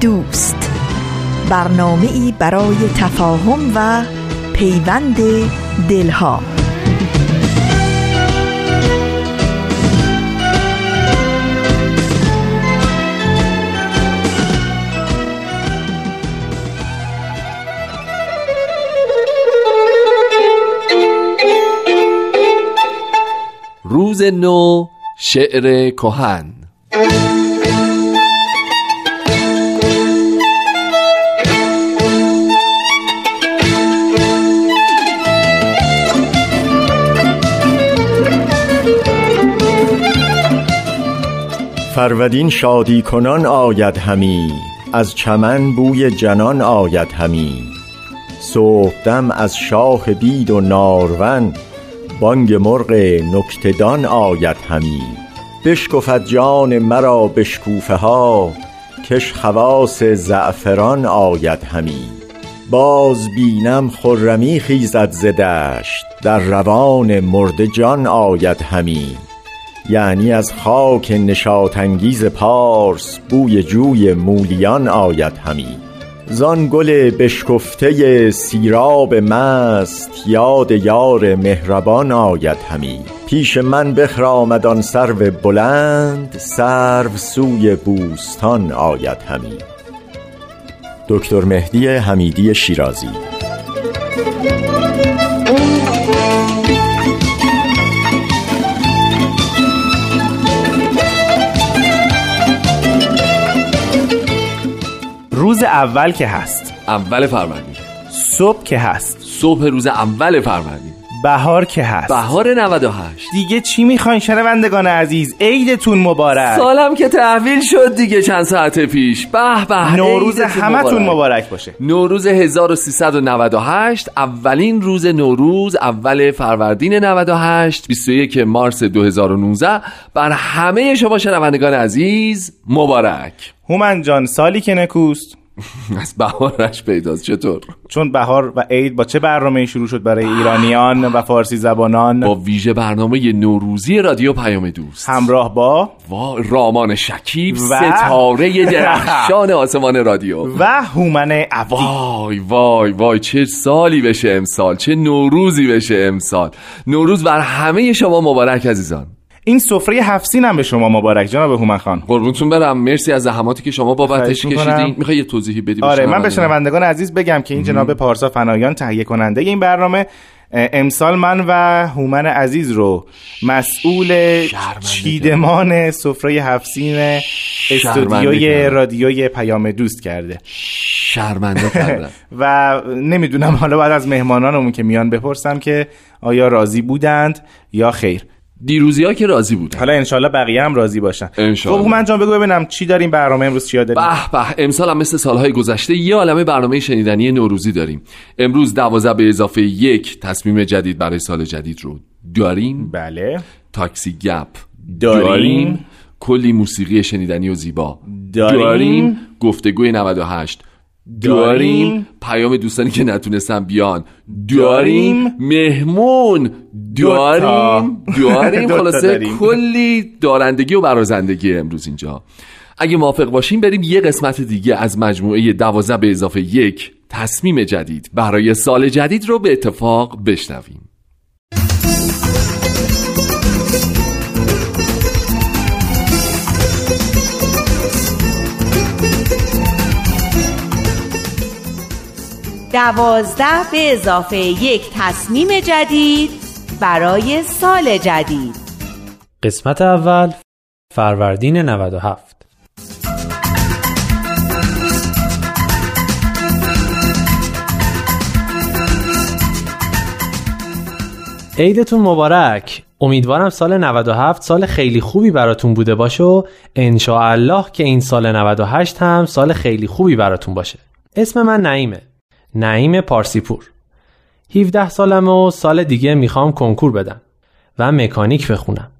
دوست. برنامه ای برای تفاهم و پیوند دلها. روز نو شعر کهن. فرودین شادی کنان آید همی. از چمن بوی جنان آید همی. صبحدم از شاخ بید و نارون بانگ مرغ نکتدان آید همی. بشکفد جان مرا بشکوفه ها کش خواص زعفران آید همی. باز بینم خرمی خیزد ز دشت در روان مرده جان آید همی. یعنی از خاک نشاط انگیز پارس بوی جوی مولیان آید همی. زان گل بشکفته سیراب مست یاد یار مهربان آید همی. پیش من بخرامد آن سرو بلند سرو سوی بوستان آید همی. دکتر مهدی حمیدی شیرازی روز اول که هست. اول فروردین صبح که هست. صبح روز اول فروردین بهار که هست. بهار 98 دیگه چی می‌خواین شنوندگان عزیز؟ عیدتون مبارک. سالم که تحویل شد دیگه چند ساعت پیش. به به نوروز همتون مبارک. مبارک باشه. نوروز 1398 اولین روز نوروز اول فروردین 98 21 مارس 2019 بر همه شما شنوندگان عزیز مبارک. هومن جان سالی که نکوست. از بهارش پیداست. چطور؟ چون بهار و عید با چه برنامه شروع شد برای ایرانیان و فارسی زبانان؟ با ویژه برنامه نوروزی رادیو پیام دوست. همراه با و رامان شکیب و... ستاره درخشان آسمان رادیو. و هومن عبدی. وای وای وای چه سالی بشه امسال چه نوروزی بشه امسال. نوروز بر همه شما مبارک عزیزان. این سفره هفسین هم به شما مبارک جناب هومن خان. قربونتون برم. مرسی از زحماتی که شما بابتش کشیدین می‌خوای یه توضیحی بدی آره من به شنوندگان عزیز بگم که این جناب پارسا فنایان تهیه کننده این برنامه. امسال من و هومن عزیز رو مسئول چیدمان سفره هفسین استودیوی رادیوی پیام دوست کرده. شرمنده کردن. و نمی‌دونم حالا بعد از مهمانانمون که میان بپرسم که آیا راضی بودند یا خیر. دیروزی ها که راضی بودن. حالا انشالله بقیه هم راضی باشن. انشالله خب من جان بگو ببینم چی داریم برنامه امروز چیا داریم؟ به به امسال هم مثل سالهای گذشته یه عالمه برنامه شنیدنی نوروزی داریم. امروز دوازه به اضافه یک تصمیم جدید برای سال جدید رو داریم. بله. تاکسی گپ داریم, داریم. کلی موسیقی شنیدنی و زیبا داریم, داریم. گفتگوی 98 داریم؟ پیام دوستانی که نتونستن بیان. داریم. مهمون. داریم. داریم. خلاصه کلی دارندگی و برازندگی امروز اینجا. اگه موافق باشیم بریم یه قسمت دیگه از مجموعه دوازه به اضافه یک تصمیم جدید. برای سال جدید رو به اتفاق بشنویم. دوازده به اضافه یک تصمیم جدید برای سال جدید. قسمت اول فروردین 97 عیدتون مبارک. امیدوارم سال 97 سال خیلی خوبی براتون بوده باشه و الله که این سال 98 هم سال خیلی خوبی براتون باشه. اسم من نعیمه. نعیم پارسیپور. 17 سالم و سال دیگه می‌خوام کنکور بدم و مکانیک بخونم.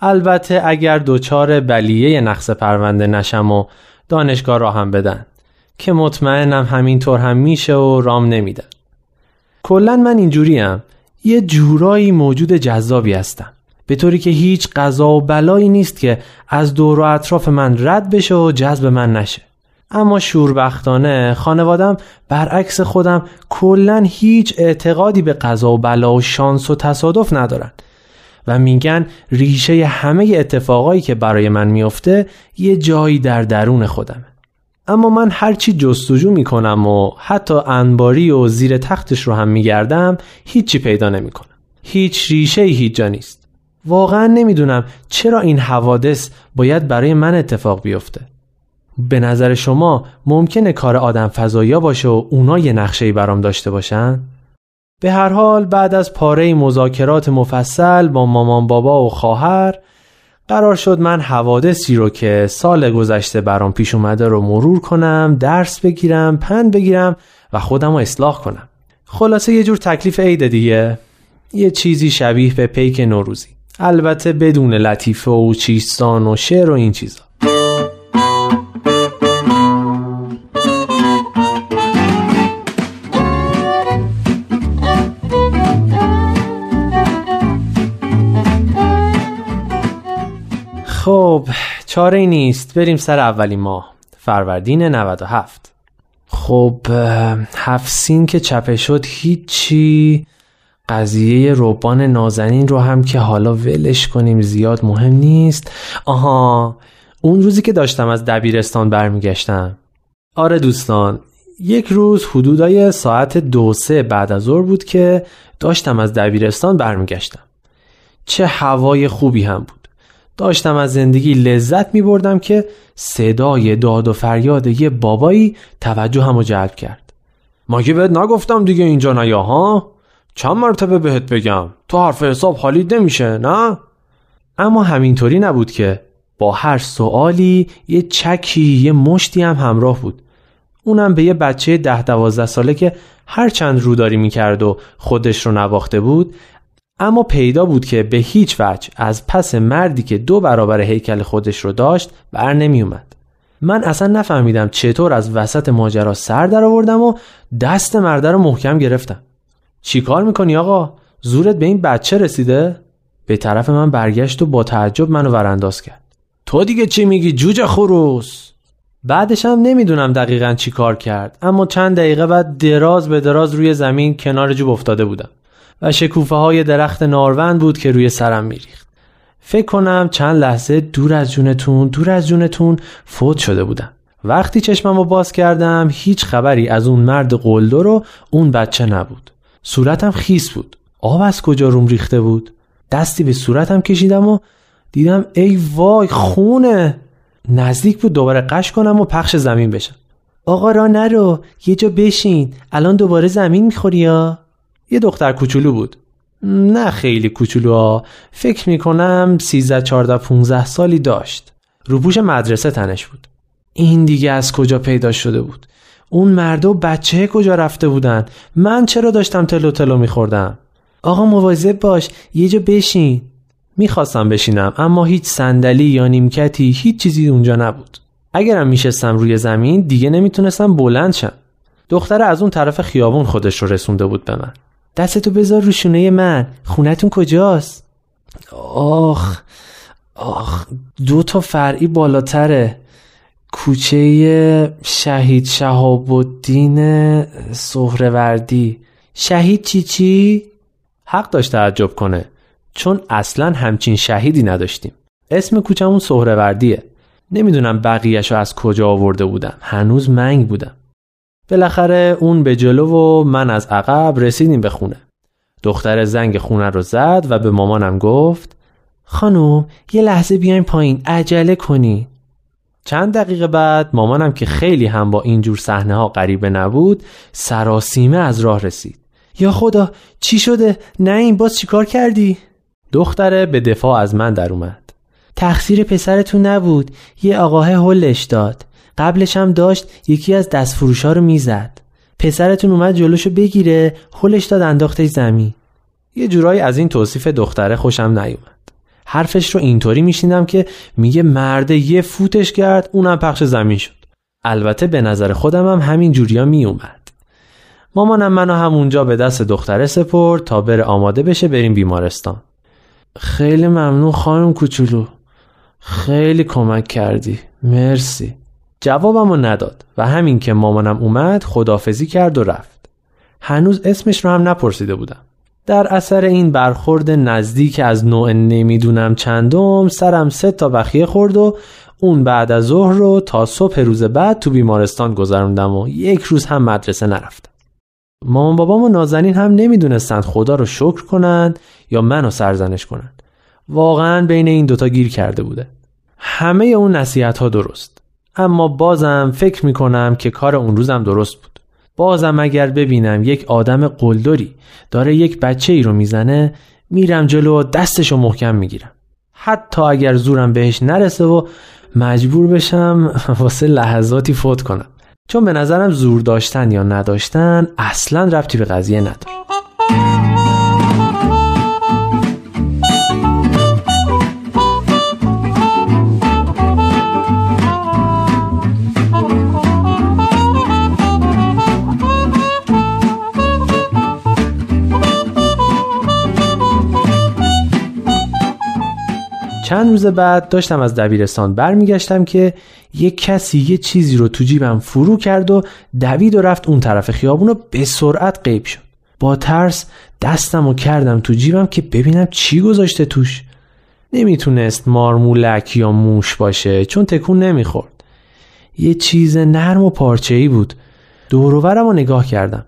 البته اگر دوچار بلیه نقص پرونده نشم و دانشگاه را هم بدن که مطمئنم همینطور هم میشه و رام نمیدن کلا من اینجوریم. یه جورایی موجود جذابی هستم. به طوری که هیچ قضا و بلایی نیست که از دور و اطراف من رد بشه و جذب من نشه. اما شوربختانه خانوادم برعکس خودم کلا هیچ اعتقادی به قضا و بلا و شانس و تصادف ندارن و میگن ریشه همه اتفاقایی که برای من میفته یه جایی در درون خودمه. اما من هرچی جستجو می‌کنم و حتی انباری و زیر تختش رو هم میگردم هیچی پیدا نمی‌کنم. هیچ ریشه هیچ جا نیست. واقعا نمی‌دونم چرا این حوادث باید برای من اتفاق بیفته. به نظر شما ممکنه کار آدم فضایا باشه و اونا یه نقشه برام داشته باشن؟ به هر حال بعد از پاره مذاکرات مفصل با مامان بابا و خواهر قرار شد من حوادثی رو که سال گذشته برام پیش اومده رو مرور کنم درس بگیرم پند بگیرم و خودم رو اصلاح کنم. خلاصه یه جور تکلیف عید دیگه. یه چیزی شبیه به پیک نوروزی. البته بدون لطیفه و چیستان و شعر و این چیزا. خب چاره ای نیست. بریم سر اولین ماه. فروردین 97 خب هفسین که چپه شد هیچی. قضیه روبان نازنین رو هم که حالا ولش کنیم زیاد مهم نیست. آها اون روزی که داشتم از دبیرستان برمیگشتم. آره دوستان یک روز حدودای ساعت دو سه بعد از ظهر بود که داشتم از دبیرستان برمیگشتم. چه هوای خوبی هم بود. داشتم از زندگی لذت می بردم که صدای داد و فریاد یه بابایی توجه همو جلب کرد. مگه بهت نگفتم دیگه اینجا نیا ها؟ چند مرتبه بهت بگم؟ تو حرف حساب حالیت نمیشه نه؟ اما همینطوری نبود که با هر سوالی یه چکی یه مشتی هم همراه بود. اونم به یه بچه ده دوازده ساله که هر چند روداری می‌کرد و خودش رو نباخته بود اما پیدا بود که به هیچ وجه از پس مردی که دو برابر هیکل خودش رو داشت بر نمی اومد. من اصلا نفهمیدم چطور از وسط ماجرا سر در آوردم و دست مرده رو محکم گرفتم. چی کار می‌کنی آقا؟ زورت به این بچه رسیده؟ به طرف من برگشت و با تعجب منو ورانداز کرد. تو دیگه چی میگی جوجه خروس؟ بعدش هم نمی‌دونم دقیقا چی کار کرد اما چند دقیقه بعد دراز به دراز روی زمین کنار جوب افتاده بودم. و شکوفه های درخت ناروند بود که روی سرم میریخت. فکر کنم چند لحظه دور از جونتون دور از جونتون فوت شده بودم. وقتی چشمم رو باز کردم هیچ خبری از اون مرد قلدر و اون بچه نبود. صورتم خیس بود. آب از کجا روم ریخته بود؟ دستی به صورتم کشیدم و دیدم ای وای خونه نزدیک بود دوباره قش کنم و پخش زمین بشم آقا را نرو یه جا بشین الان دوباره زمین می‌خوری یا یه دختر کوچولو بود. نه خیلی کوچولو ها. فکر می‌کنم 13 14 15 سالی داشت. روپوش مدرسه تنش بود. این دیگه از کجا پیدا شده بود؟ اون مرد و بچه کجا رفته بودن؟ من چرا داشتم تلو تلو میخوردم؟ آقا مواظب باش یه جا بشین. می‌خواستم بشینم اما هیچ صندلی یا نیمکتی هیچ چیزی اونجا نبود. اگرم میشستم روی زمین دیگه نمی‌تونستم بلند شم. دختر از اون طرف خیابون خودش رو رسونده بود به من. دستتو بذار رو شونه من. خونتون کجاست؟ آخ آخ دو تا فرعی بالاتره. کوچه شهید شهاب الدین سهروردی. شهید چی چی؟ حق داشت تعجب کنه چون اصلا همچین شهیدی نداشتیم. اسم کوچمون سهروردیه. نمی‌دونم بقیهشو از کجا آورده بودم. هنوز منگ بودم. بالاخره اون به جلو و من از عقب رسیدیم به خونه. دختر زنگ خونه رو زد و به مامانم گفت خانم یه لحظه بیایم پایین عجله کنی. چند دقیقه بعد مامانم که خیلی هم با اینجور صحنه ها غریبه نبود سراسیمه از راه رسید. یا خدا چی شده؟ نه این باز چیکار کردی؟ دختره به دفاع از من در اومد. تقصیر پسرتون نبود یه آقاه هلش داد. قبلش هم داشت یکی از دستفروشا رو می‌زد. پسرتون اومد جلوشو بگیره هلش داد انداختش زمین. یه جورایی از این توصیف دختره خوشم نیومد. حرفش رو اینطوری میشیندم که میگه مرده یه فوتش کرد اونم پخش زمین شد. البته به نظر خودم هم همین جوریا میومد مامانم منو همونجا به دست دختره سپرد تا بره آماده بشه بریم بیمارستان. خیلی ممنون خانم کوچولو. خیلی کمک کردی. مرسی. جوابمو نداد و همین که مامانم اومد خدافزی کرد و رفت. هنوز اسمش رو هم نپرسیده بودم. در اثر این برخورد نزدیک از نوع نمی‌دونم چندم سرم سه تا بخیه خورد و اون بعد از ظهر رو تا صبح روز بعد تو بیمارستان گذروندم و یک روز هم مدرسه نرفتم. مامان بابام و نازنین هم نمی‌دونستند خدا رو شکر کنند یا منو سرزنش کنند. واقعا بین این دوتا گیر کرده بوده. همه اون نصیحت ها درست. اما بازم فکر می‌کنم که کار اون روزم درست بود. بازم اگر ببینم یک آدم قلدری داره یک بچه ای رو می‌زنه میرم جلو و دستشو محکم می‌گیرم. حتی اگر زورم بهش نرسه و مجبور بشم واسه لحظاتی فوت کنم. چون به نظرم زور داشتن یا نداشتن اصلا ربطی به قضیه نداره. چند روز بعد داشتم از دبیرستان برمیگشتم که یک کسی یه چیزی رو تو جیبم فرو کرد و دوید و رفت اون طرف خیابون و به سرعت غیب شد. با ترس دستم و کردم تو جیبم که ببینم چی گذاشته توش. نمی‌تونست مارمولک یا موش باشه چون تکون نمی‌خورد. یه چیز نرم و پارچه ای بود دوروورم رو نگاه کردم.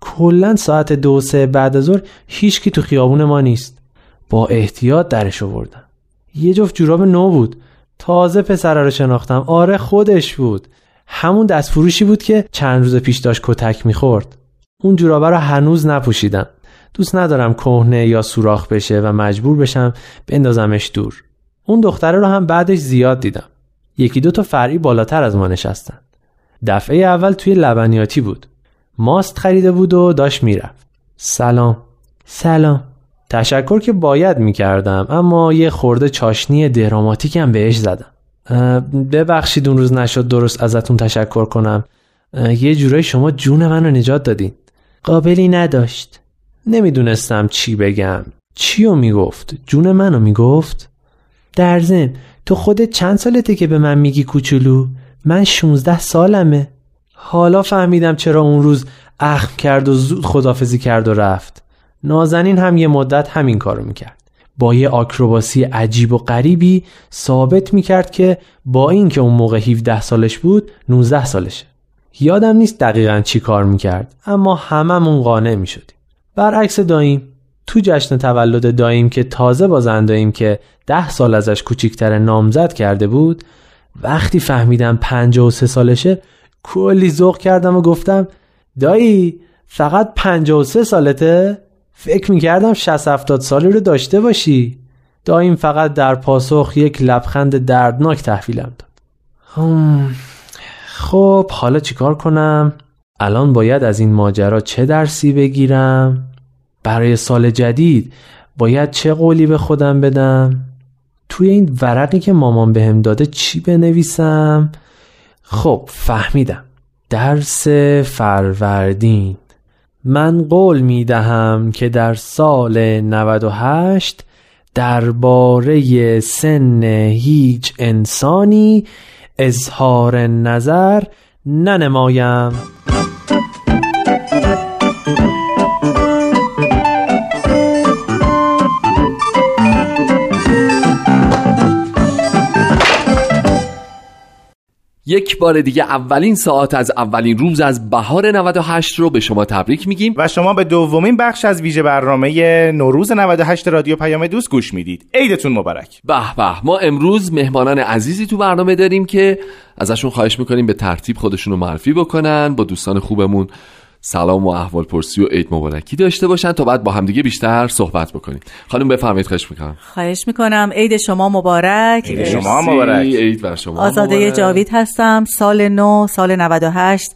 کلا ساعت دو سه بعد از ظهر هیچکی تو خیابون ما نیست. با احتیاط درش آوردم. یه جفت جوراب نو بود. تازه پسره رو شناختم. آره خودش بود. همون دستفروشی بود که چند روز پیش داشت کتک می‌خورد. اون جورابه رو هنوز نپوشیدم. دوست ندارم کهنه یا سوراخ بشه و مجبور بشم بندازمش دور. اون دختره رو هم بعدش زیاد دیدم. یکی دو تا فرعی بالاتر از ما نشستن. دفعه اول توی لبنیاتی بود. ماست خریده بود و داشت می‌رفت. سلام. سلام. تشکر که باید می‌کردم اما یه خورده چاشنی دراماتیکم بهش زدم. ببخشید اون روز نشد درست ازتون تشکر کنم. یه جورایی شما جون منو نجات دادین. قابلی نداشت. نمی‌دونستم چی بگم. چیو می‌گفت؟ جون منو می‌گفت؟ در زن تو خودت چند سالته که به من میگی کوچولو؟ من 16 سالمه. حالا فهمیدم چرا اون روز اخم کرد و زود خدافزی کرد و رفت. نازنین هم یه مدت همین کارو می‌کرد. با یه آکروباسی عجیب و غریبی ثابت می‌کرد که با اینکه اون موقع 17 سالش بود 19 سالشه. یادم نیست دقیقا چی کار می‌کرد اما هممون قانع می‌شدیم. برعکس داییم تو جشن تولد داییم که تازه با زنداییم که ده سال ازش کوچیکتر نامزد کرده بود وقتی فهمیدم 53 سالشه کلی ذوق کردم و گفتم دایی فقط 53 سالته؟ فکر می‌کردم 60 70 سالی رو داشته باشی. دایم فقط در پاسخ یک لبخند دردناک تحویلم داد. خب حالا چیکار کنم؟ الان باید از این ماجرا چه درسی بگیرم؟ برای سال جدید باید چه قولی به خودم بدم؟ توی این ورقی که مامان بهم داده چی بنویسم؟ خب فهمیدم. درس فروردین. من قول می دهم که در سال 98 درباره سن هیچ انسانی اظهار نظر ننمایم. یک بار دیگه اولین ساعت از اولین روز از بهار 98 رو به شما تبریک میگیم. و شما به دومین بخش از ویژه برنامه نوروز 98 رادیو پیام دوست گوش می‌دید. عیدتون مبارک. به به ما امروز مهمانان عزیزی تو برنامه داریم که ازشون خواهش می‌کنیم به ترتیب خودشون رو معرفی بکنن با دوستان خوبمون سلام و احوال پرسی و عید مبارکی داشته باشن تا بعد با همدیگه بیشتر صحبت بکنیم. خانم بفرمایید خواهش می‌کنم. خواهش می‌کنم. عید شما مبارک. عید شما مبارک. عید بر شما آزاده مبارک. جاوید هستم سال نو سال 98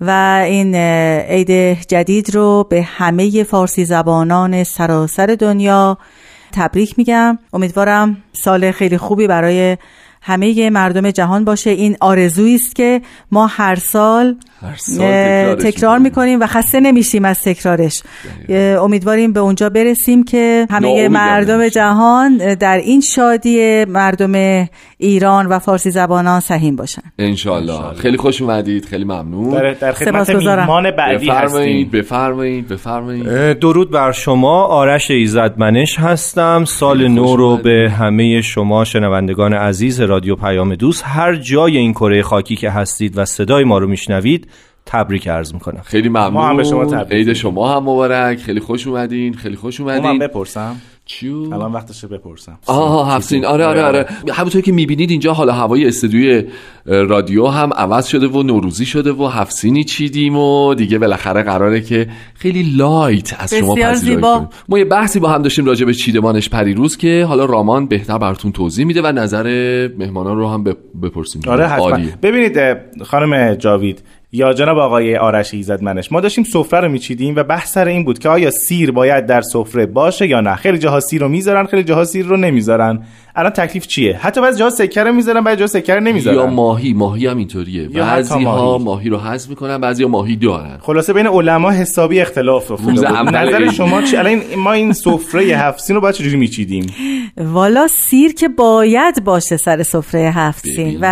و این عید جدید رو به همه فارسی زبانان سراسر دنیا تبریک میگم. امیدوارم سال خیلی خوبی برای همه مردم جهان باشه. این آرزویی است که ما هر سال, هر سال تکرار می‌کنیم و خسته نمیشیم از تکرارش. امیدواریم به اونجا برسیم که همه مردم. جهان در این شادی مردم ایران و فارسی زبانان سهیم باشن. انشالله خیلی خوش اومدید خیلی ممنون. در, در خدمت. میهمان بعدی بفرمایید بفرمایید بفرمایید. درود بر شما. آرش ایزدمنش هستم. سال نو رو. به همه شما شنوندگان عزیز رادیو پیام دوست هر جای این کره خاکی که هستید و صدای ما رو میشنوید تبریک عرض می‌کنم. خیلی ممنون ما هم به شما تبریک عید. شما هم مبارک. خیلی خوش اومدین. خیلی خوش من اومدین. بپرسم. چیو؟ الان وقتشه بپرسم. آها هفتین آره آره آره. همونطور که می‌بینید اینجا حالا هوای استودیوی رادیو هم عوض شده و نوروزی شده و هفسینی چیدیم و دیگه بالاخره قراره که خیلی لایت از شما پذیرایی ما یه بحثی با هم داشتیم راجع به چیدمانش پریروز که حالا رامان بهتر براتون توضیح میده و نظر مهمانان رو هم بپ- بپرسیم. آره حتما. ببینید خانم جاوید یا جناب آقای آرش ایزدمنش ما داشتیم سفره رو میچیدیم و بحث سر این بود که آیا سیر باید در سفره باشه یا نه. خیلی جاها سیر رو می‌ذارن خیلی جاها سیر رو نمی‌ذارن. الان تکلیف چیه؟ حتی بعضی جاها سکر می‌ذارن بعضی جاها سکر نمی‌ذارن. یا ماهی ماهی هم اینطوریه. بعضی ها ماهی. ماهی رو حذف می‌کنن بعضی ها ماهی دارن. خلاصه بین علما حسابی اختلاف افتاده. نظر. شما چی؟ الان ما این سفره هفت رو باید چجوری میچیدیم؟ والا سیر که باید باشه سر سفره هفت سین و.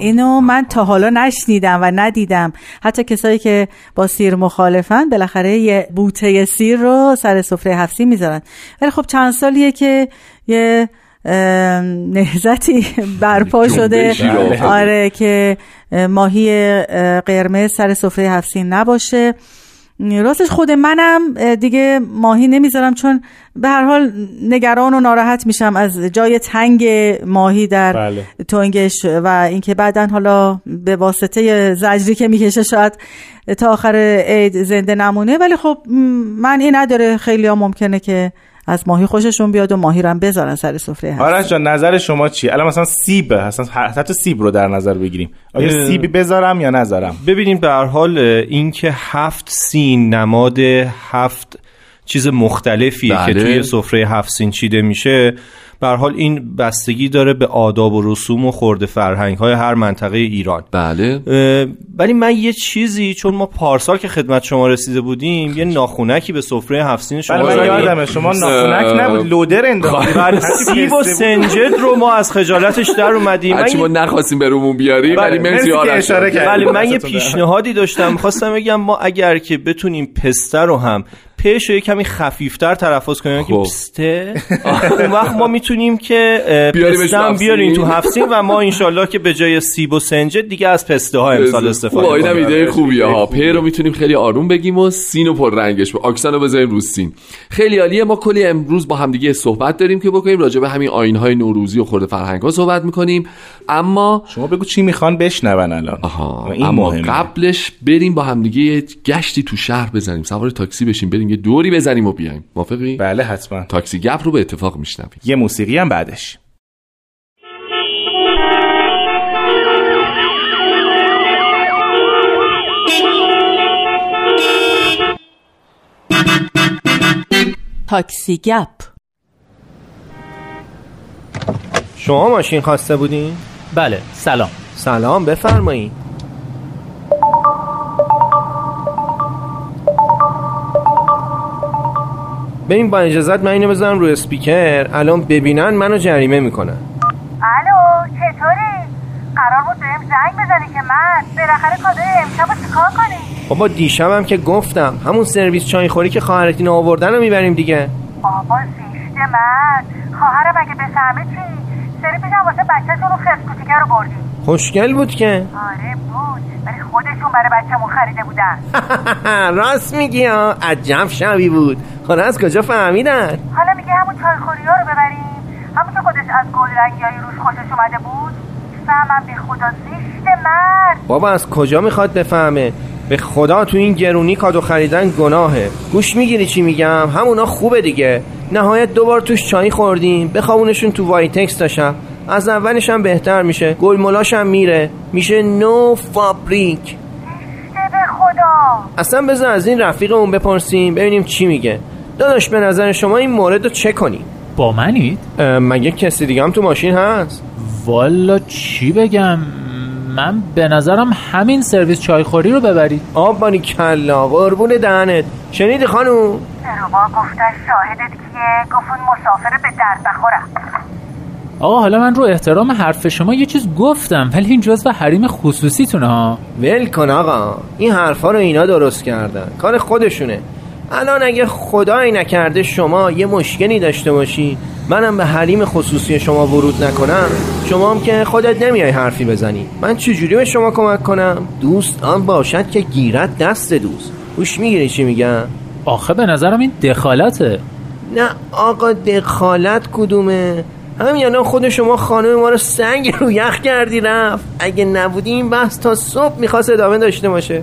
اینو من تا حالا نشنیدم و ندیدم. حتی کسایی که با سیر مخالفن بالاخره یه بوته سیر رو سر سفره هفت سین می‌ذارن. ولی خب چند سالیه که یه نهزتی برپا شده. آره که اه، ماهی اه، قرمز سر سفره هفت سین نباشه راستش خود منم دیگه ماهی نمی‌ذارم چون به هر حال نگران و ناراحت میشم از جای تنگ ماهی در بله. تنگش و اینکه بعدا حالا به واسطه زجری که می‌کشه شاید تا آخر عید زنده نمونه ولی خب من این نداره خیلی ها ممکنه که از ماهی خوششون بیاد و ماهی رو هم بذارن سر سفره هست. آرش جان نظر شما چیه؟ الان مثلا سیب اصلا حتی سیب رو در نظر بگیریم. آیا. سیب بذارم یا نذارم؟ ببینید به هر حال اینکه هفت سین نماد هفت چیز مختلفیه بله. که توی سفره هفت سین چیده میشه. به حال این بستگی داره به آداب و رسوم و خورده فرهنگ های هر منطقه ایران. بله. ولی من یه چیزی چون ما پارسال که خدمت شما رسیده بودیم یه ناخونکی به سفره هفتین شما بله من شما ناخونک نبود لودر انداختید بله سیب و سنجد رو ما از خجالتش در اومدیم. من ما یه- نخواستیم به رومون بیاریم بله، ولی مرسی مرسی آرش. کردی. بله من یه. پیشنهادی داشتم. خواستم بگم ما اگر که بتونیم پسته رو هم پیش رو یه کمی خفیفتر تلفظ کنیم که خب. پسته اون وقت ما می‌تونیم که هفتین. بیاریم تو هفتین و ما انشالله که به جای سیب و سنجد دیگه از پسته ها امسال استفاده خوبه، اینم کنیم. ایده خوبیه. ها په رو می‌تونیم خیلی آروم بگیم و سین و پر رنگش با آکسن رو بذاریم رو سین. خیلی عالیه. ما کلی امروز با همدیگه صحبت داریم که بکنیم. راجع به همین آینهای نوروزی و خورده فرهنگ ها صحبت می‌کنیم. اما شما بگو چی می‌خوان بشنون الان. آها این اما مهمه. قبلش بریم با همدیگه یه گشتی تو شهر بزنیم. سوار تاکسی بشیم بریم یه دوری بزنیم و بیایم. موافقی؟ بله حتما. تاکسی گپ رو به اتفاق میشنویم. یه موسیقی هم بعدش. تاکسی گپ. شما ماشین خواسته بودین؟ بله سلام. سلام بفرمایید ببین با اجازت من اینو بذارم روی اسپیکر الان ببینن منو جریمه می‌کنن الو چطوری؟ قرار بود بهم زنگ بزنی که من بالاخره کادوی امشب رو چیکار کنی؟ بابا دیشبم که گفتم همون سرویس چای خوری که خواهرت اینو آوردن رو می‌بریم دیگه بابا زشت من خواهرم اگه بفهمه چی؟ سری پیشم واسه بچهشون رو خرس کوچیکه رو بردی خوشگل بود که. آره بود. ولی خودشون برای بچه‌مون خریده بودن. راست میگی ها. عجب شبی بود. حالا از کجا فهمیدن؟ حالا میگه همون چای خوری ها رو ببریم. همون که خودش از گل رنگیایی روش خوشش اومده بود. فهمم به خدا زشت مرد. بابا از کجا می‌خواد بفهمه؟ به خدا تو این گرونی کادو خریدن گناهه. گوش می‌گیری چی میگم؟ همونا خوبه دیگه. نهایت دوبار توش چای خوردیم. بخوابونشون تو وایتکس تاشم از اولش هم بهتر میشه. گلملاش هم میره. میشه نو فابریک به خدا اصلا بذار از این رفیقمون بپرسیم ببینیم چی میگه. داداش به نظر شما این مورد رو چه کنیم؟ با منید؟ مگه کسی دیگه هم تو ماشین هست؟ والا چی بگم؟ من به نظرم همین سرویس چایخوری رو ببرید آب بانی کلا قربون دهنت. شنیدی خانوم؟ روبا گفتن شاهدت کیه؟ گفت اون مسافر به درد بخورم آقا حالا من رو احترام حرف شما یه چیز گفتم ولی این جزو حریم خصوصیتونه. ها ول کن آقا این حرفا رو اینا درست کردن کار خودشونه. الان اگه خدایی نکرده شما یه مشکلی داشته باشی منم به حریم خصوصی شما ورود نکنم. شما هم که خودت نمیای حرفی بزنی. من چجوری به شما کمک کنم؟ دوست آن باشد که گیرد دست دوست. گوش می‌گیری چی میگم؟ آخه به نظرم این دخالته. نه آقا دخالت کدومه؟ همین الان خود شما خانم ما رو سنگ رو یخ کردی رفت. اگه نبودی این بحث تا صبح می‌خواست ادامه داشته باشه.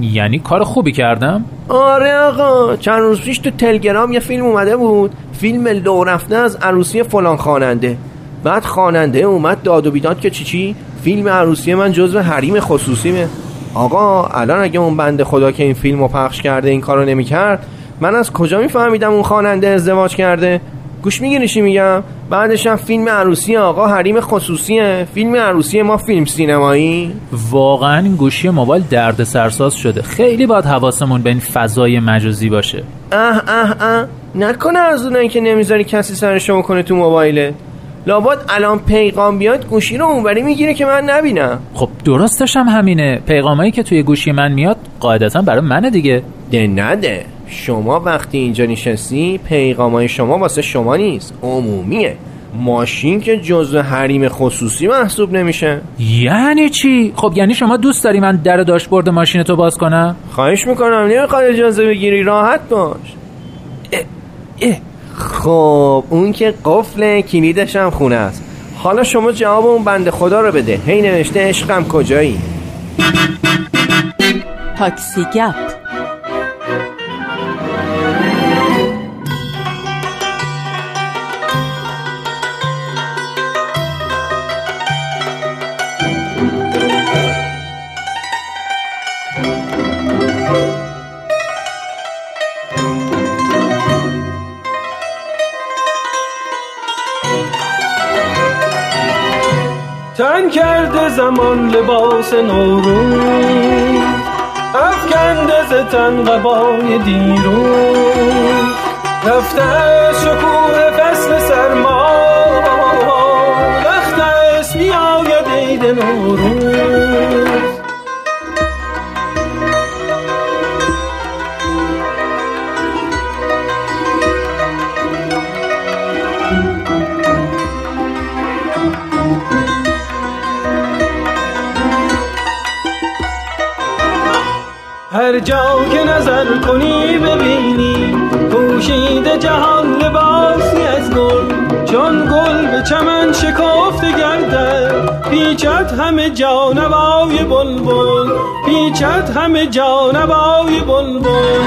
یعنی کار خوبی کردم؟ آره آقا. چند روز پیش تو تلگرام یه فیلم اومده بود. فیلم لو رفته از عروسی فلان خواننده. بعد خواننده اومد داد و بیداد که چی چی؟ فیلم عروسی من جزو حریم خصوصیمه. آقا الان اگه اون بنده خدا که این فیلم رو پخش کرده این کارو نمی‌کرد من از کجا میفهمیدم اون خواننده ازدواج کرده؟ گوش می‌گیری چی میگم؟ بعدش هم فیلم عروسی آقا حریم خصوصیه. فیلم عروسی ما فیلم سینمایی. واقعا این گوشی موبایل درد سرساز شده. خیلی باید حواسمون به این فضای مجازی باشه. اه اه اه. نکنه از اونایی که نمی‌ذاری کسی سرشو بکنه تو موبایله. لابد الان پیغام بیاد گوشی رو اونوری می‌گیره که من نبینم. خب درستش هم همینه. پیغامایی که توی گوشی من میاد قاعدتا برای منه دیگه. ده نده. شما وقتی اینجا نشستی پیغامای شما واسه شما نیست. عمومیه. ماشین که جزو حریم خصوصی محسوب نمیشه. یعنی چی؟ خب یعنی شما دوست داری من در داشبورد ماشین تو باز کنم؟ خواهش می‌کنم. نمی‌خواد اجازه بگیری. راحت باش. اه، اه. خب اون که قفل کلیدش هم خونه است. حالا شما جواب اون بنده خدا رو بده. هی نوشته عشقم کجایی؟ تاکسی گپ. زمان لباس نوروز افکنده ز تن قبای دیروز رفته شکوه فصل سرما. وقت است بیاید عید نوروز هر جا که نظر کنی ببینی. پوشیده جهان لباسی از گل چون گل به چمن شکافته گردد. پیچد همه جانبای بلبل پیچد همه جانبای بلبل.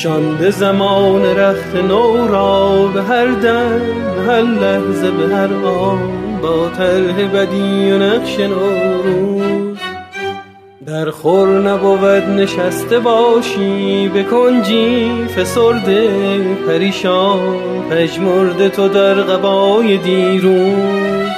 پوشانده زمان رخت نو را به هر دم هر لحظه به هر آن با طرح بدی و نقش نوروز. در خور نبود نشسته باشی به کنجی فسرده پریشان پژمرده تو در قبای دیروز.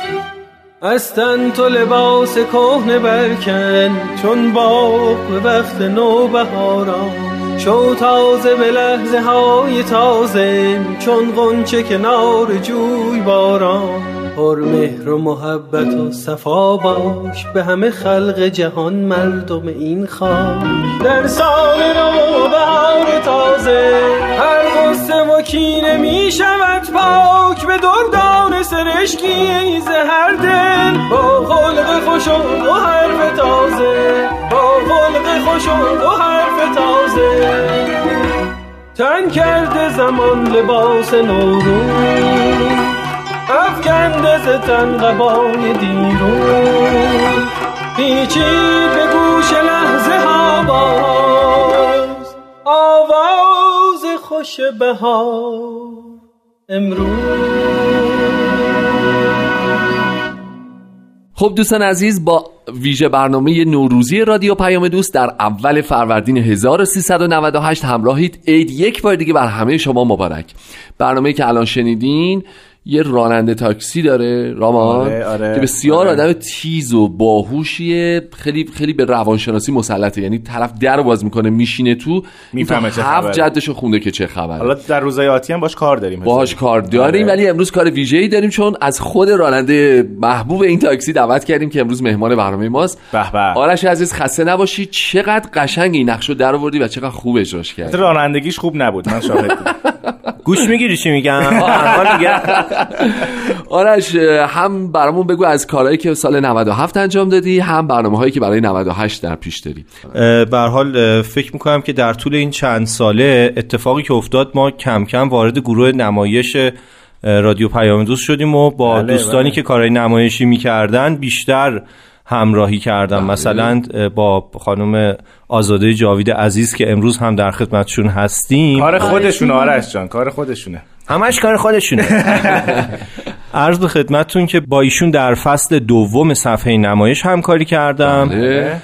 از تن تو لباس کهنه برکن چون باغ به وقت نو بهاران شو تازه به لحظه های تازه چون غنچه کنار جوی باران. پر مهر و محبت و صفا باش به همه خلق جهان مردم این خاک. در سال نو بهار تازه هر غصه و کینه می شود پاک. به دردان سر خشکی زهر دل با خلق خوش و حرف تازه. با خلق خوش و حرف تازه. تن کرده زمان لباس نورون افکنده ز تن قبای دیرون پیچی به گوش لحظه ها باز. آواز خوش بهار خب دوستان عزیز با ویژه برنامه نوروزی رادیو پیام دوست در اول فروردین 1398 همراهید. عید یک بار دیگه بر همه شما مبارک. برنامه که الان شنیدین یه راننده تاکسی داره رامان آره، آره، که بسیار آره. آدم تیز و باهوشیه خیلی خیلی به روانشناسی مسلطه. یعنی طرف در باز می‌کنه میشینه تو می‌فهمه چه هفت. جدشو خونده که چه خبره. حالا در روزهای آتی هم باش کار داریم باهاش کار داریم آره. ولی امروز کار ویژه‌ای داریم چون از خود راننده محبوب این تاکسی دعوت کردیم که امروز مهمان برنامه ماست. به به. آرش عزیز خسته نباشی. چقدر قشنگ این نقشو در آوردی و چقدر خوب اجراش کردی. رانندگیش خوب نبود من شاهد گوش می‌گیری چی میگم. آرش هم برامون بگو از کارهایی که سال 97 انجام دادی هم برنامه هایی که برای 98 در پیش داری. به هر حال فکر می‌کنم که در طول این چند ساله اتفاقی که افتاد ما کم کم وارد گروه نمایش رادیو پیام دوست شدیم و با بله، دوستانی بله. که کارهای نمایشی می‌کردن بیشتر همراهی کردم. مثلا اه، با خانم آزاده جاوید عزیز که امروز هم در خدمتشون هستیم. کار خودشونه آرش جان کار خودشونه. همش کار خودشونه. عرض به خدمتتون که با ایشون در فصل دوم صفحه نمایش همکاری کردم. بله.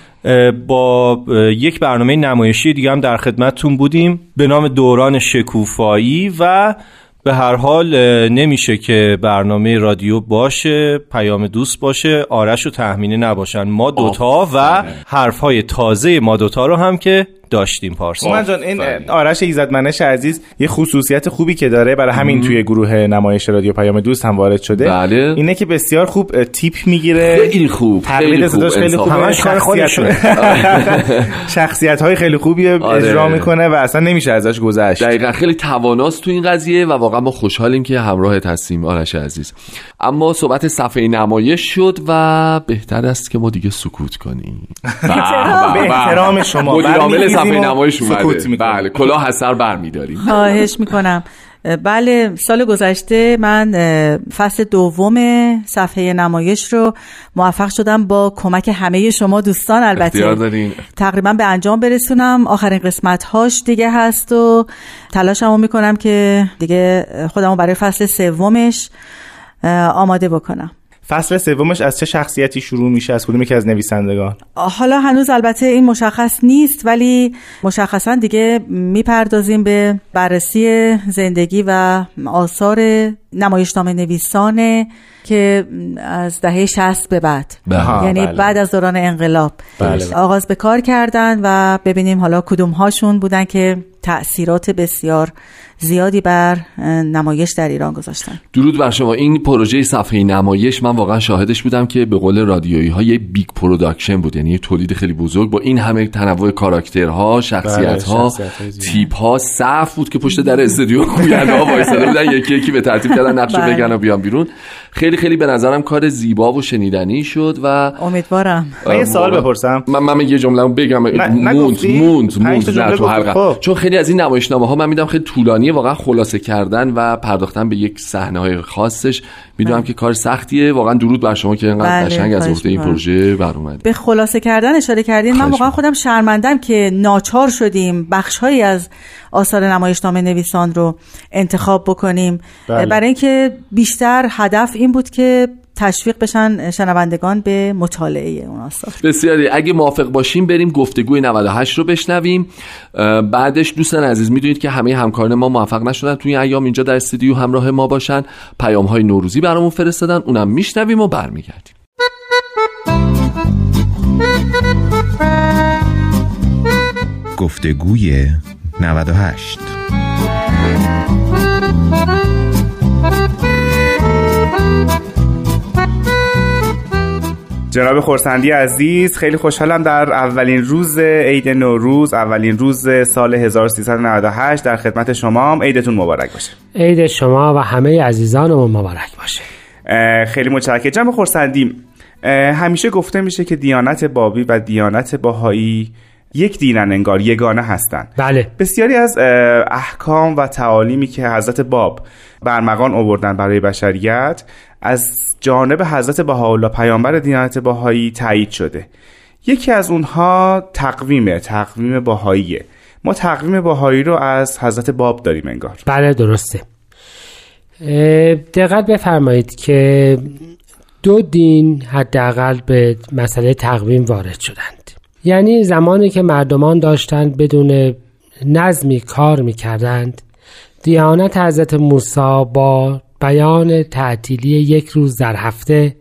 با یک برنامه نمایشی دیگه هم در خدمتتون بودیم به نام دوران شکوفایی و به هر حال نمیشه که برنامه رادیو باشه پیام دوست باشه آرش و تحمینه نباشن. ما دوتا و حرفهای تازه ما دوتا رو هم که داشتیم پارسا من جان این آرش ایزدمنش عزیز یه خصوصیت خوبی که داره برای همین توی گروه نمایش رادیو پیام دوست هم وارد شده. بله. اینه که بسیار خوب تیپ می‌گیره. خیلی خوب تقلید خیلی خوب صداش خیلی. خوبه. همش کار خودشونه. شخصیت های خیلی خوبی آره. اجرا می‌کنه و اصلا نمیشه ازش گذشت. دقیقا خیلی تواناست تو این قضیه و واقعا ما خوشحالیم که همراهت هستیم آرش عزیز. اما صحبت صفحه نمایش شد و بهتر است که ما دیگه سکوت کنیم. به احترام شما. مدیر صفحه نمایش اومده. بله کلاه از سر برمیداریم. خواهش می‌کنم. بله سال گذشته من فصل دوم صفحه نمایش رو موفق شدم با کمک همه شما دوستان البته. دارین. تقریبا به انجام برسونم. آخرین قسمت هاش دیگه هست و تلاشمو می‌کنم که دیگه خودمو برای فصل سومش آماده بکنم. فصل سومش از چه شخصیتی شروع میشه از کدوم یکی از نویسندگان حالا هنوز البته این مشخص نیست ولی مشخصا دیگه می‌پردازیم به بررسی زندگی و آثار نمایشنامه نویسانه که از دهه 60 به بعد بله. یعنی بله. بعد از دوران انقلاب بله. آغاز به کار کردن و ببینیم حالا کدوم هاشون بودن که تأثیرات بسیار زیادی بر نمایش در ایران گذاشتن. درود بر شما. این پروژه صفحه نمایش من واقعا شاهدش بودم که به قول رادیویی ها یه big production بود. یعنی یه تولید خیلی بزرگ با این همه تنوع کاراکترها شخصیت ها شخصیت‌های زیاد. تیپ ها صف بود که پشت در استودیو گوینده ها وایساده بودن یکی یکی به ترتیب کردن نقشو بله. بگن و بیان بیرون. خیلی خیلی به نظرم کار زیبا و شنیدنی شد و امیدوارم. من یه سوال بپرسم. من من یه جمله بگم. موند؟ موند موند نه تو. حلقه. خب. چون خیلی از این نمایشنامه ها من میدم خیلی طولانیه واقعا خلاصه کردن و پرداختن به یک صحنه های خاصش. می‌دونم که کار سختیه. واقعا درود بر شما که اینقدر بله، قشنگ از عهده این. پروژه بر اومدید به خلاصه کردن اشاره کردین. من واقعا. خودم شرمندم که ناچار شدیم. بخشهایی از آثار نمایشنامه نویسان رو انتخاب بکنیم. بله. برای اینکه بیشتر هدف این بود که تشویق بشن شنوندگان به مطالعه اون آثار. بسیاری. اگه موافق باشیم بریم گفتگوی 98 رو بشنویم. بعدش دوستان عزیز می‌دونید که همه همکاران ما موفق نشدن توی این ایام. اینجا در استودیو همراه ما باشن. پیام های نوروزی برامون فرستادن. اونم میشنویم و برمیگردیم. گفتگوی 98 جناب خورسندی عزیز خیلی خوشحالم در اولین روز عید نوروز اولین روز سال 1398 در خدمت شما هم عیدتون مبارک باشه. عید شما و همه عزیزان ما مبارک باشه. خیلی متشکرم. جمع خورسندیم همیشه گفته میشه که دیانت بابی و دیانت باهایی یک دینن انگار یگانه هستند بله. بسیاری از احکام و تعالیمی که حضرت باب برمغان آوردن برای بشریت از جانب حضرت بهاءالله پیامبر دیانت باهایی تایید شده. یکی از اونها تقویمه تقویم باهاییه ما تقویم باهایی رو از حضرت باب داریم انگار. بله درسته. دقت بفرمایید که دو دین حداقل به مسئله تقویم وارد شدند یعنی زمانی که مردمان داشتند بدون نظمی کار می‌کردند. دیانت حضرت موسی با بیان تعطیلی یک روز در هفته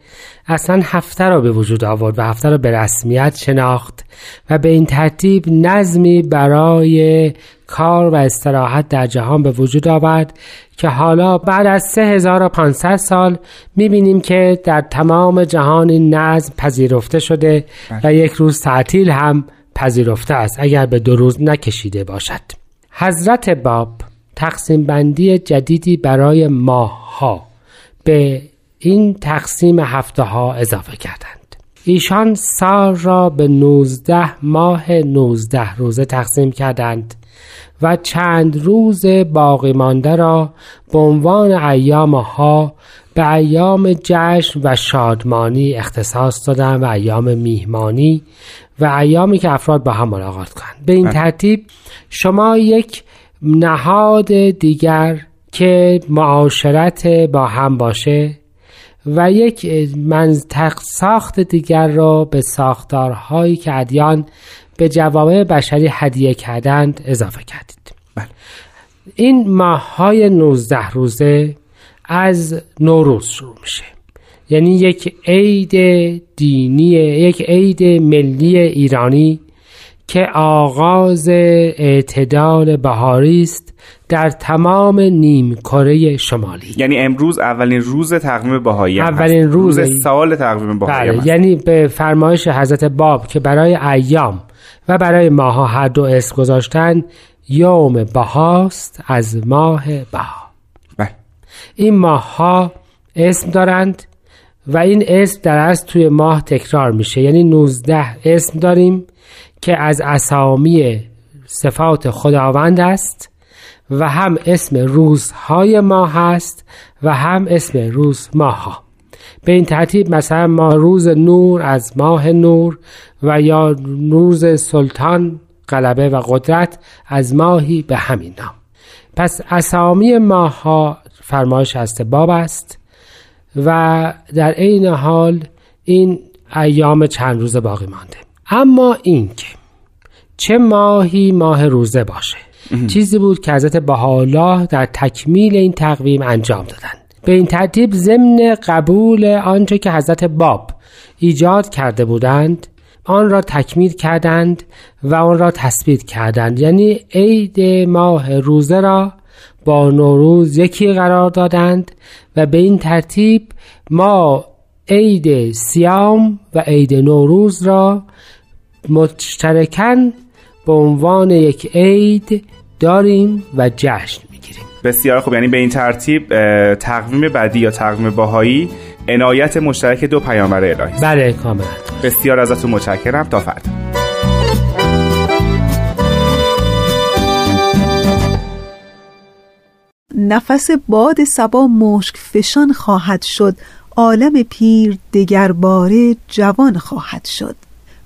اصلا هفته را به وجود آورد و هفته را به رسمیت شناخت و به این ترتیب نظمی برای کار و استراحت در جهان به وجود آورد که حالا بعد از 3500 سال می‌بینیم که در تمام جهان این نظم پذیرفته شده و یک روز تعطیل هم پذیرفته است اگر به دو روز نکشیده باشد. حضرت باب تقسیم بندی جدیدی برای ماه ها به این تقسیم هفته ها اضافه کردند ایشان سال را به 19 ماه 19 روزه تقسیم کردند و چند روز باقی مانده را به عنوان ایام ها به ایام جشن و شادمانی اختصاص دادند و ایام میهمانی و ایامی که افراد با هم ملاقات کنند به این بله. ترتیب شما یک نهاد دیگر که معاشرت با هم باشه و یک منطق ساخت دیگر را به ساختارهایی که ادیان به جوامع بشری هدیه کردند اضافه کردید بله. این ماه های 19 روزه از نوروز شروع میشه یعنی یک عید دینی یک عید ملی ایرانی که آغاز اعتدال بهاری است در تمام نیم کره شمالی. یعنی امروز اولین روز تقویم بهایی اولین روز, روز سال تقویم بهایی بله. یعنی به فرمایش حضرت باب که برای ایام و برای ماها هر دو اسم گذاشتن یوم بهاست از ماه بها. بله. این ماه ها اسم دارند و این اسم در از توی ماه تکرار میشه. یعنی 19 اسم داریم. که از اسامی صفات خداوند است و هم اسم روزهای ماه هست و هم اسم روز ماه ها به این ترتیب مثلا ما روز نور از ماه نور و یا روز سلطان غلبه و قدرت از ماهی به همین نام. پس اسامی ماه ها فرمایش از باب است و در عین حال این ایام چند روز باقی مانده. اما اینکه چه ماهی ماه روزه باشه. چیزی بود که حضرت بهاءالله در تکمیل این تقویم انجام دادند. به این ترتیب ضمن قبول آنچه که حضرت باب ایجاد کرده بودند آن را تکمیل کردند و آن را تثبیت کردند. یعنی عید ماه روزه را با نوروز یکی قرار دادند و به این ترتیب ما عید سیام و عید نوروز را مشترکن به عنوان یک عید داریم و جشن می‌گیریم. بسیار خوب. یعنی به این ترتیب تقویم بعدی یا تقویم باهایی عنایت مشترک دو پیامبر الهی بله کاملا. بسیار ازتون متشکرم. تا فردا. نفس باد سبا مشک فشان خواهد شد. عالم پیر دگرباره جوان خواهد شد.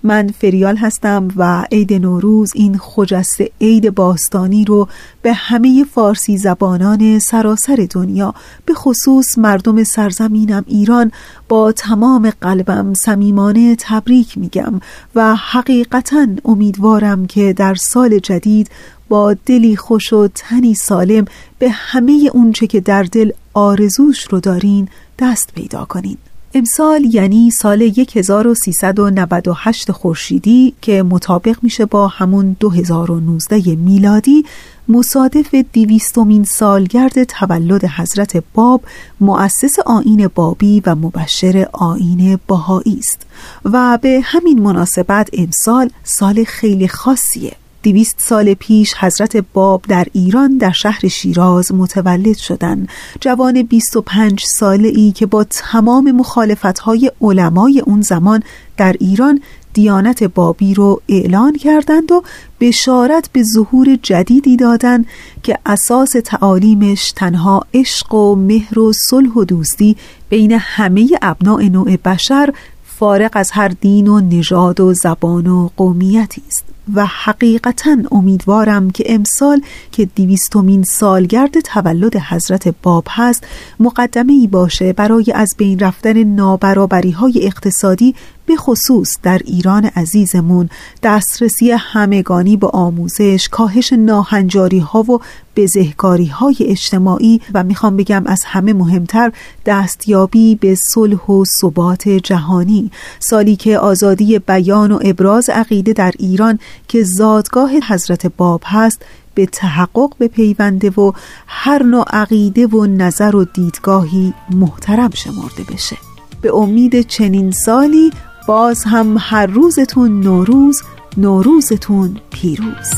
من فریال هستم و عید نوروز این خجست عید باستانی رو به همه فارسی زبانان سراسر دنیا به خصوص مردم سرزمینم ایران با تمام قلبم صمیمانه تبریک میگم و حقیقتا امیدوارم که در سال جدید با دلی خوش و تنی سالم به همه اونچه که در دل آرزوش رو دارین دست پیدا کنین. امسال یعنی سال 1398 خورشیدی که مطابق میشه با همون 2019 میلادی مصادف دیویستمین سالگرد تولد حضرت باب مؤسس آین بابی و مبشر آین باهایی است. و به همین مناسبت امسال سال خیلی خاصیه. دویست سال پیش حضرت باب در ایران در شهر شیراز متولد شدند جوان 25 ساله ای که با تمام مخالفت های علمای اون زمان در ایران دیانت بابی رو اعلان کردند و بشارت به ظهور جدیدی دادند که اساس تعالیمش تنها عشق و مهر و صلح و دوستی بین همه ابناع نوع بشر فارغ از هر دین و نژاد و زبان و قومیتی است. و حقیقتا امیدوارم که امسال که دیویستومین سالگرد تولد حضرت باب هست مقدمه ای باشه برای از بین رفتن نابرابری های اقتصادی به خصوص در ایران عزیزمون دسترسی همگانی به آموزش کاهش ناهنجاری ها و بزهکاری های اجتماعی و می‌خوام بگم از همه مهمتر دستیابی به صلح و ثبات جهانی. سالی که آزادی بیان و ابراز عقیده در ایران که زادگاه حضرت باب هست به تحقق به پیونده و هر نوع عقیده و نظر و دیدگاهی محترم شمرده بشه. به امید چنین سالی باز هم هر روزتون نوروز نوروزتون پیروز.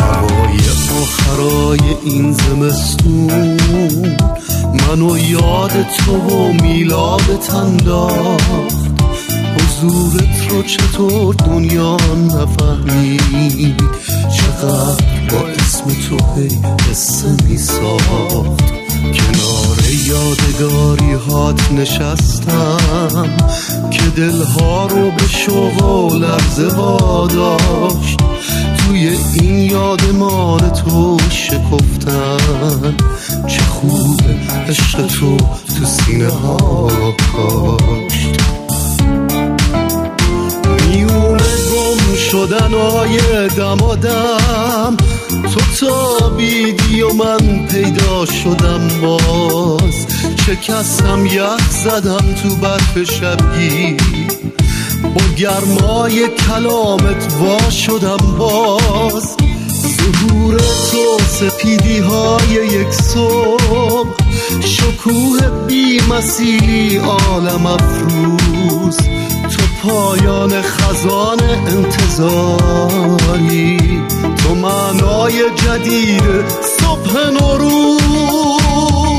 هوای آخرای این زمستون منو یاد تو و میلاد انداخت حضورت رو چطور دنیا نفهمید؟ چقدر با اسم تو هی قصه می ساخت. کنار یادگاری هات نشستم که دلها رو به شوق و لرزه واداشت توی این یادمان تو شکفتن چه خوبه عشق تو تو سینه ها کاشت میونه گم شدن های دمادم تو تابیدی و من پیدا شدم باز. شکستم یخ زدم تو برف شبگی با گرمای کلامت وا شدم باز. ظهور تو سپیدی های یک صبح. شکوه بی مسیلی عالم افروز. تو پایان خزان انتظاری. تو معنای جدید صبح نوروز.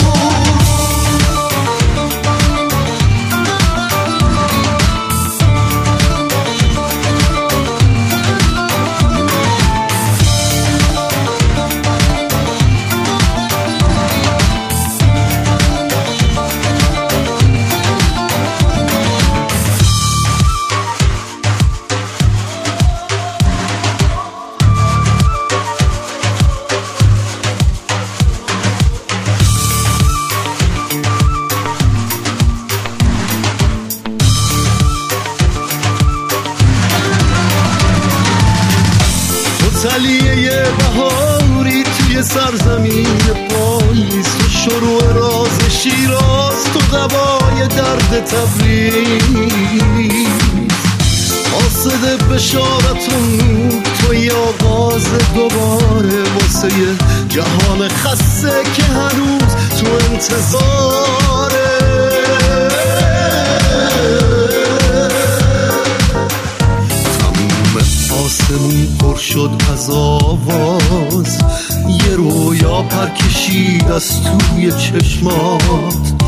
دبای درد تبریز. قاصد بشارتون توی آغاز دوباره واسه جهان خسته که هنوز تو انتظاره. آسمون پر شد از آواز. یه رویا پر کشید از توی چشمات.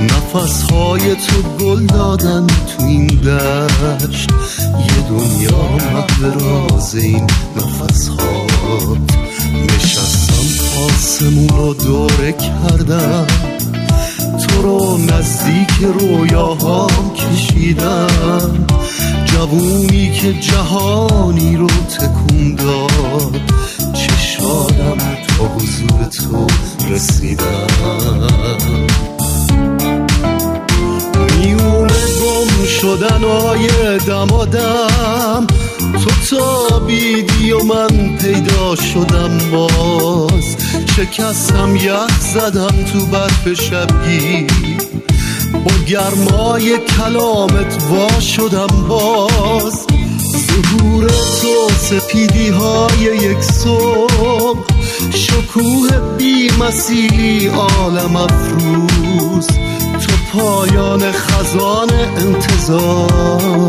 نفس های تو گل دادن تو این دشت. یه دنیا محو راز این نفس هات نشستم آسمون رو دوره کردم. تو رو نزدیک رویاهام کشیدم. جوونی که جهانی رو تکون داد. چه شادم تا حضور تو رسیدم. شدن های دمادم تو تابیدی و من پیدا شدم باز. شکستم یخ زدم تو برف شبگی. با گرمای کلامت وا شدم باز. ظهور تو سپیدی های یک صبح. شکوه بی مسیلی عالم افروز. پایان خزان انتظاری.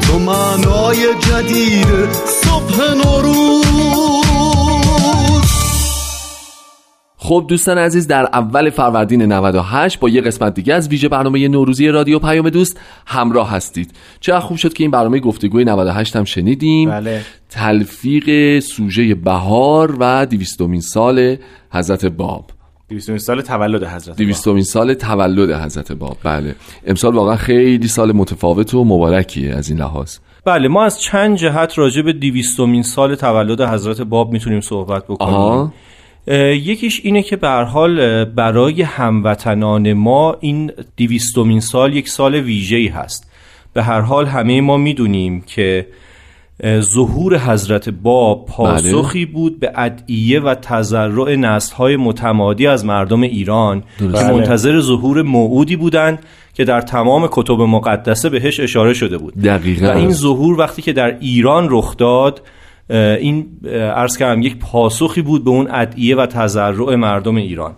تو معنای جدید صبح نوروز. خب دوستان عزیز در اول فروردین 98 با یه قسمت دیگه از ویژه برنامه نوروزی رادیو پیام دوست همراه هستید. چه خوب شد که این برنامه گفتگوی 98 هم شنیدیم. بله. تلفیق سوژه بهار و دیویستومین سال حضرت باب. دویستمین سال تولد حضرت دیویستومین سال تولد حضرت باب بله. امسال واقعا خیلی سال متفاوت و مبارکیه از این لحاظ. بله ما از چند جهت راجع به دیویستومین سال تولد حضرت باب می‌تونیم صحبت بکنیم. آها. یکیش اینه که به حال برای هموطنان ما این دیویستومین سال یک سال ویژه‌ای هست. به هر حال همه ما می‌دونیم که ظهور حضرت باب پاسخی بود به ادعیه و تضرع نسل‌های متمادی از مردم ایران درست. که بله. منتظر ظهور موعودی بودند که در تمام کتب مقدسه بهش اشاره شده بود دقیقا و این ظهور وقتی که در ایران رخ داد این عرض کردم یک پاسخی بود به اون ادعیه و تضرع مردم ایران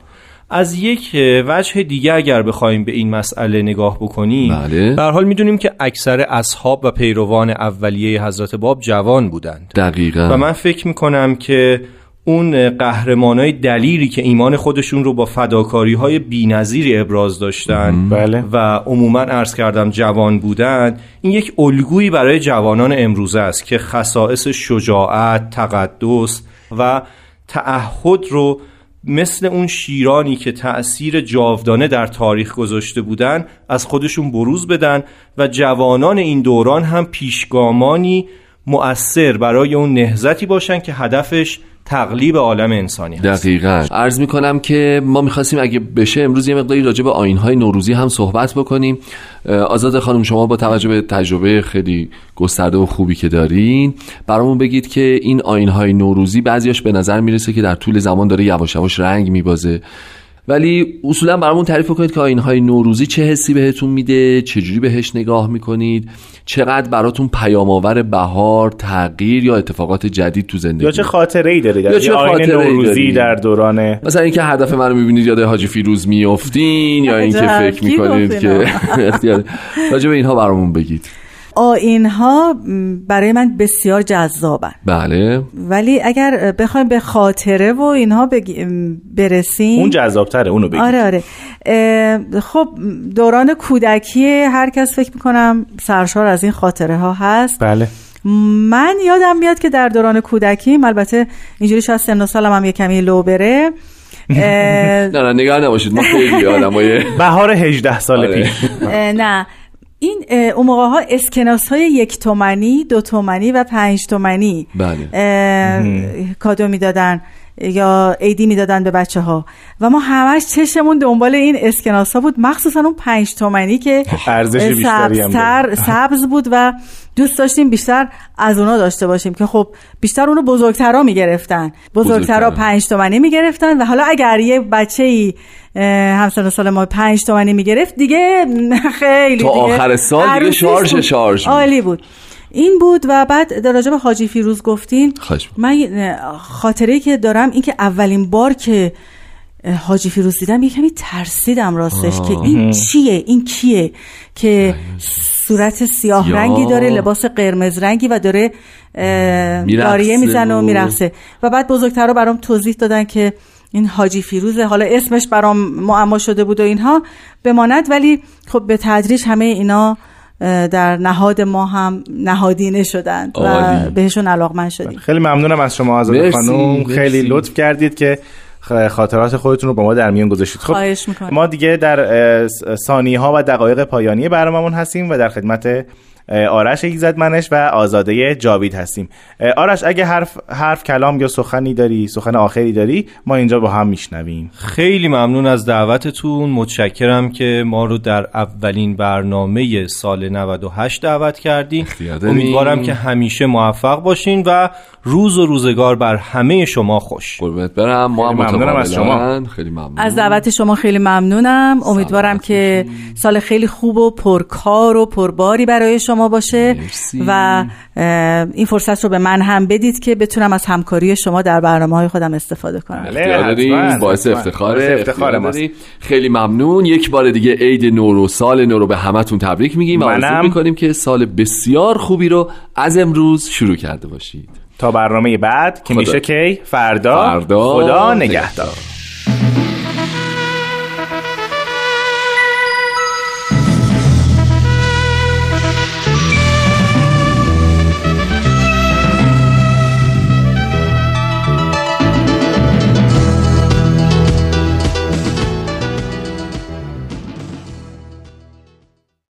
از یک وجه دیگه اگر بخوایم به این مسئله نگاه بکنیم بله. به هر حال می‌دونیم که اکثر اصحاب و پیروان اولیه حضرت باب جوان بودند دقیقا و من فکر می‌کنم که اون قهرمان های دلیری که ایمان خودشون رو با فداکاری های بی ابراز داشتن بله. و عموما عرض کردم جوان بودن این یک الگویی برای جوانان امروزه است که خصائص شجاعت، تقدس و تعهد رو مثل اون شیرانی که تأثیر جاودانه در تاریخ گذاشته بودن از خودشون بروز بدن و جوانان این دوران هم پیشگامانی مؤثر برای اون نهزتی باشن که هدفش تقلیب عالم انسانی هست. دقیقا. عرض می کنم که ما می‌خواستیم اگه بشه امروز یه مقداری راجع به آینهای نوروزی هم صحبت بکنیم. آزاد خانم شما با توجه به تجربه خیلی گسترده و خوبی که دارین برامون بگید که این آینهای نوروزی بعضیاش به نظر می‌رسه که در طول زمان داره یواش یواش رنگ میبازه. ولی اصولا برامون تعریف کنید که آینهای نوروزی چه حسی بهتون میده؟ چجوری بهش نگاه می‌کنید؟ چقدر براتون پیام آور بهار تغییر یا اتفاقات جدید تو زندگی؟ یا چه خاطره ای داره یا چه آین خاطره‌ای نوروزی داری؟ در دوران مثلا اینکه هدف منو می‌بینید یاد حاجی فیروز میافتین یا اینکه فکر می‌کنید که اختیار- راجع به اینها برامون بگید. آین ها برای من بسیار جذابن. بله. ولی اگر بخوایم به خاطره و اینها برسیم اون جذابتره اونو بگید. آره آره. خب دوران کودکی هر کس فکر می‌کنم سرشار از این خاطره ها هست. بله. من یادم میاد که در دوران کودکیم البته اینجوری شاید سن و سالم هم یه کمی لو بره نه نه نگاه نباشید ما خیلی آدمای بهار 18 سال آره. پیش. نه. این اون موقع ها اسکناس های یک تومنی دو تومنی و پنج تومنی بله. کادو می‌دادن. یا ایدی می‌دادن به بچه ها و ما همش چشمون دنبال این اسکناس ها بود مخصوصا اون پنج تومنی که ارزش بیشتری هم سبزتر سبز بود و دوست داشتیم بیشتر از اونا داشته باشیم که خب بیشتر اونو بزرگترها می‌گرفتن بزرگترها. پنج تومنی می‌گرفتن و حالا اگر یه بچه ای همسن سال ما پنج تومنی می‌گرفت دیگه خیلی تا آخر سال دیگه شارژ. شارژ. عالی بود این بود و بعد در راجع به حاجی فیروز گفتین من خاطره که دارم این که اولین بار که حاجی فیروز دیدم یه کمی ترسیدم راستش آه. که این چیه این کیه که صورت سیاه. رنگی داره لباس قرمز رنگی و داره داریه می‌زنه و میرقصه و بعد بزرگترها برام توضیح دادن که این حاجی فیروزه حالا اسمش برام معما شده بود و اینها بماند ولی خب به تدریج همه اینا در نهاد ما هم نهادینه شدند و. بهشون علاقمند شدیم خیلی ممنونم از شما مرسی، خانم. خیلی لطف کردید که خاطرات خودتون رو با ما در میون گذاشتید خب ما دیگه در ثانیه ها و دقایق پایانی برنامه‌مون هستیم و در خدمت آرش ایزدمنش و آزاده جاوید هستیم. آرش اگه حرف حرف کلام یا سخنی داری سخن آخری داری ما اینجا با هم میشنویم. خیلی ممنون از دعوتتون. متشکرم که ما رو در اولین برنامه سال 98 دعوت کردین. امیدوارم که همیشه موفق باشین و روز و روزگار بر همه شما خوش. قربونت برم. ما هم خیلی ممنونم از متقابلاً. خیلی ممنون. از دعوت شما خیلی ممنونم. امیدوارم که سال خیلی خوب و پرکار و پرباری برای شما باشه مرسی. و این فرصت رو به من هم بدید که بتونم از همکاری شما در برنامه های خودم استفاده کنم. بله، باعث افتخار ماست. داریم. خیلی ممنون. یک بار دیگه عید نورو سال نورو به همتون تبریک میگیم و آرزو منم. می‌کنیم که سال بسیار خوبی رو از امروز شروع کرده باشید. تا برنامه بعد که خدا. میشه کی؟ فردا. فردا. خدا نگهدار.